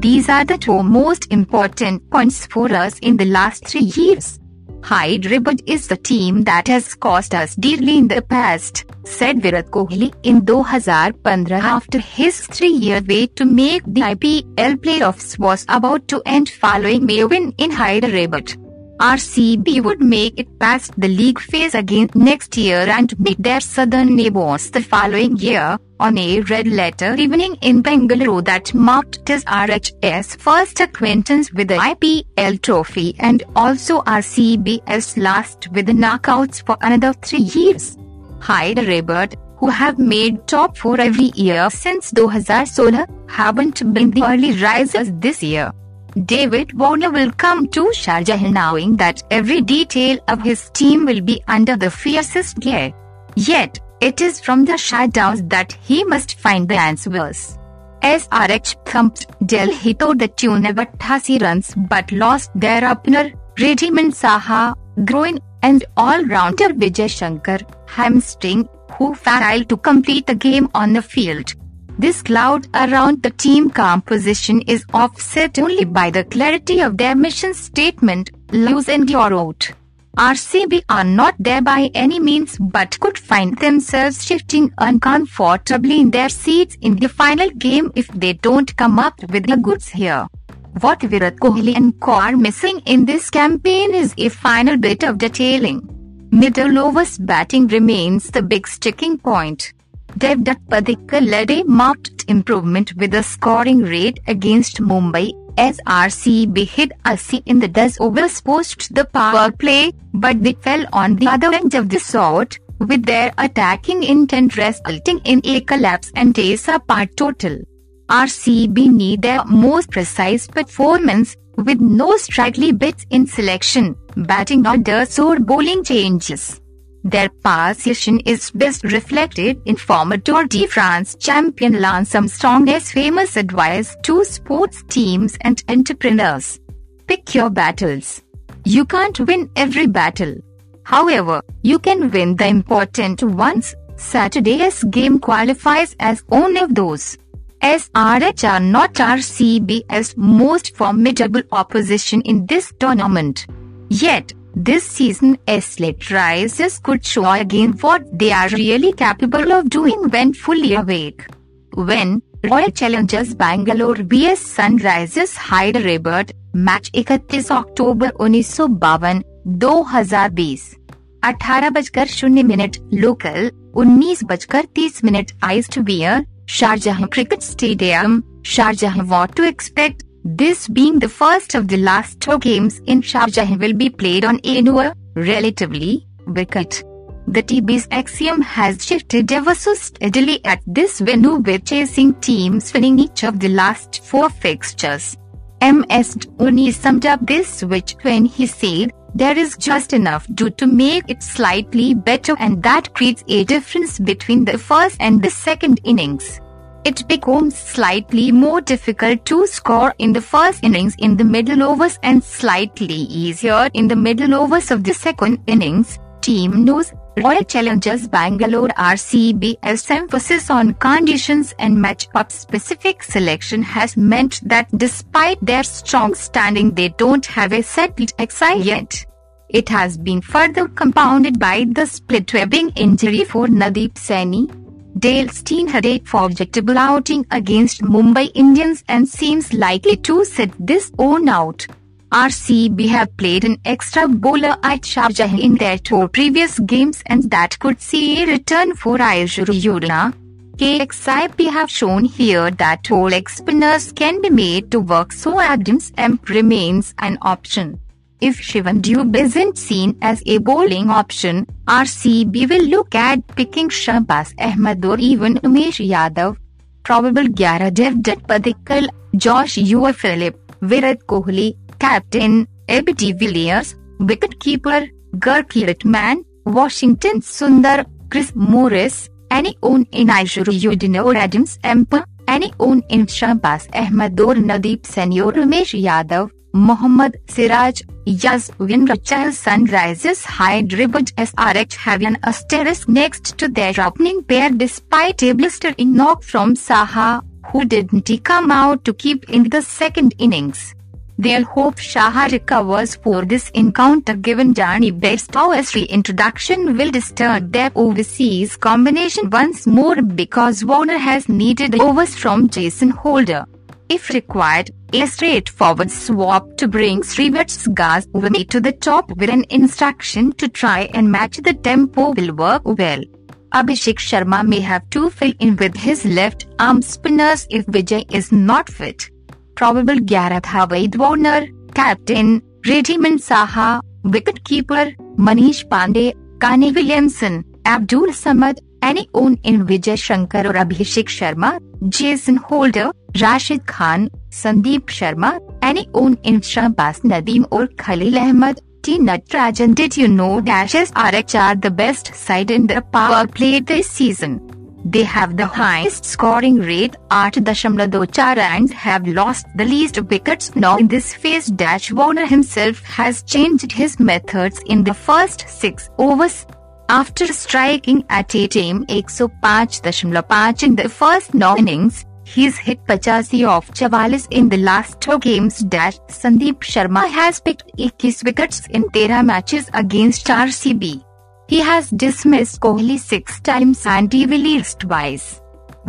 These are the two most important points for us in the last three years. Hyderabad is the team that has cost us dearly in the past, said Virat Kohli in 2015 after his three-year wait to make the IPL playoffs was about to end following a win in Hyderabad. RCB would make it past the league phase again next year and meet their southern neighbours the following year, on a red letter evening in Bengaluru that marked SRH's first acquaintance with the IPL trophy and also RCB's last with the knockouts for another three years. Hyderabad, who have made top 4 every year since 2016, haven't been the early risers this year. David Warner will come to Sharjah knowing that every detail of his team will be under the fiercest care. Yet, it is from the shadows that he must find the answers. SRH thumped Delhi to the tune of 88 runs but lost their opener, Wriddhiman Saha, groin, and all-rounder Vijay Shankar, hamstring, who failed to complete the game on the field. This cloud around the team composition is offset only by the clarity of their mission statement, lose and you're out. RCB are not there by any means but could find themselves shifting uncomfortably in their seats in the final game if they don't come up with the goods here. What Virat Kohli and co are missing in this campaign is a final bit of detailing. Middle overs batting remains the big sticking point. Devdutt Padikkal led a marked improvement with a scoring rate against Mumbai as RCB hit 80 in the does overs post the power play, but they fell on the other end of the sword, with their attacking intent resulting in a collapse and a apart total. RCB need their most precise performance, with no strikely bits in selection, batting orders or bowling changes. Their position is best reflected in former Tour de France champion Lance Armstrong's famous advice to sports teams and entrepreneurs. Pick your battles. You can't win every battle. However, you can win the important ones. Saturday's game qualifies as one of those. SRH are not RCB's most formidable opposition in this tournament. Yet, this season, Slate Risers could show again what they are really capable of doing when fully awake. When Royal Challengers Bangalore vs Sunrisers Hyderabad, match 31 अक्टूबर उन्नीस सौ बावन दो हजार बीस अठारह बजकर शून्य minute local उन्नीस बजकर तीस minute heist beer शारजहां cricket stadium शारजहां what to expect this being the first of the last two games in Sharjah will be played on a newer, relatively, wicket. The TB's axiom has shifted ever so steadily at this venue with chasing teams winning each of the last four fixtures. MS Dhoni summed up this switch when he said, there is just enough do to make it slightly better and that creates a difference between the first and the second innings. It becomes slightly more difficult to score in the first innings in the middle overs and slightly easier in the middle overs of the second innings. Team News Royal Challengers Bangalore RCB's emphasis on conditions and match-up specific selection has meant that despite their strong standing they don't have a settled XI yet. It has been further compounded by the split webbing injury for Navdeep Saini, Dale Steyn had a forgettable outing against Mumbai Indians and seems likely to set this one out. RCB have played an extra bowler at Sharjah in their two previous games and that could see a return for Aishwarya. KXIP have shown here that all spinners can be made to work so Adam Zampa remains an option. If Shivam Dube isn't seen as a bowling option, RCB will look at picking Shahbaz Ahmed or even Umesh Yadav. Probable 11 Devdutt Padikkal, Joshua Philippe, Virat Kohli, Captain, AB Villiers, Wicketkeeper, Gurkeerat Mann, Washington Sundar, Chris Morris, any own in Aishwarya or Adam Zampa, any own in Shahbaz Ahmed or Navdeep Saini or Umesh Yadav. Mohammad Siraj, Yuzvendra Chahal Sunrisers Hyderabad SRH have an asterisk next to their opening pair despite a blistering knock from Saha, who didn't come out to keep in the second innings. They'll hope Saha recovers for this encounter given Jonny Bairstow's reintroduction will disturb their overseas combination once more because Warner has needed overs from Jason Holder. If required, a straightforward swap to bring Shreevats Goswami to the top with an instruction to try and match the tempo will work well. Abhishek Sharma may have to fill in with his left arm spinners if Vijay is not fit probable Gareth Howard Warner, captain, Wriddhiman Saha, wicketkeeper, Manish Pandey, Kane Williamson, Abdul Samad, any one in Vijay Shankar और Abhishek Sharma Jason Holder Rashid Khan Sandeep Sharma any one in Shahbaz Nadeem और Khaleel Ahmed T Natarajan did you know that S R H are the best side in the power play this season they have the highest scoring rate आठ दशमलव दो चार and have lost the least wicket now in this phase dash Warner himself has change his method in the first six overs After striking at a team 105.5 in the first nine innings, he's hit 85 of 44 in the last two games. Dash Sandeep Sharma has picked 21 wickets in 13 matches against RCB. He has dismissed Kohli six times and De Villiers twice.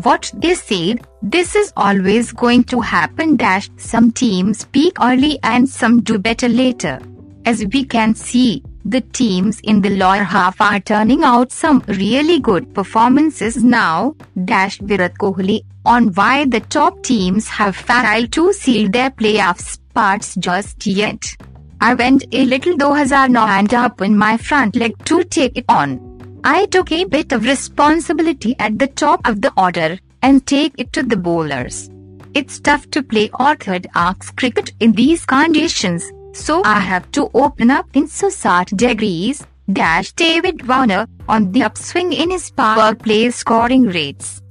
What they said, this is always going to happen dash some teams peak early and some do better later. As we can see, the teams in the lower half are turning out some really good performances now, dash Virat Kohli, on why the top teams have failed to seal their playoff spots just yet. I went a little 2009 and up in my front leg to take it on. I took a bit of responsibility at the top of the order and take it to the bowlers. It's tough to play orthodox cricket in these conditions, so I have to open up in Susat degrees, dash David Warner, on the upswing in his power play scoring rates.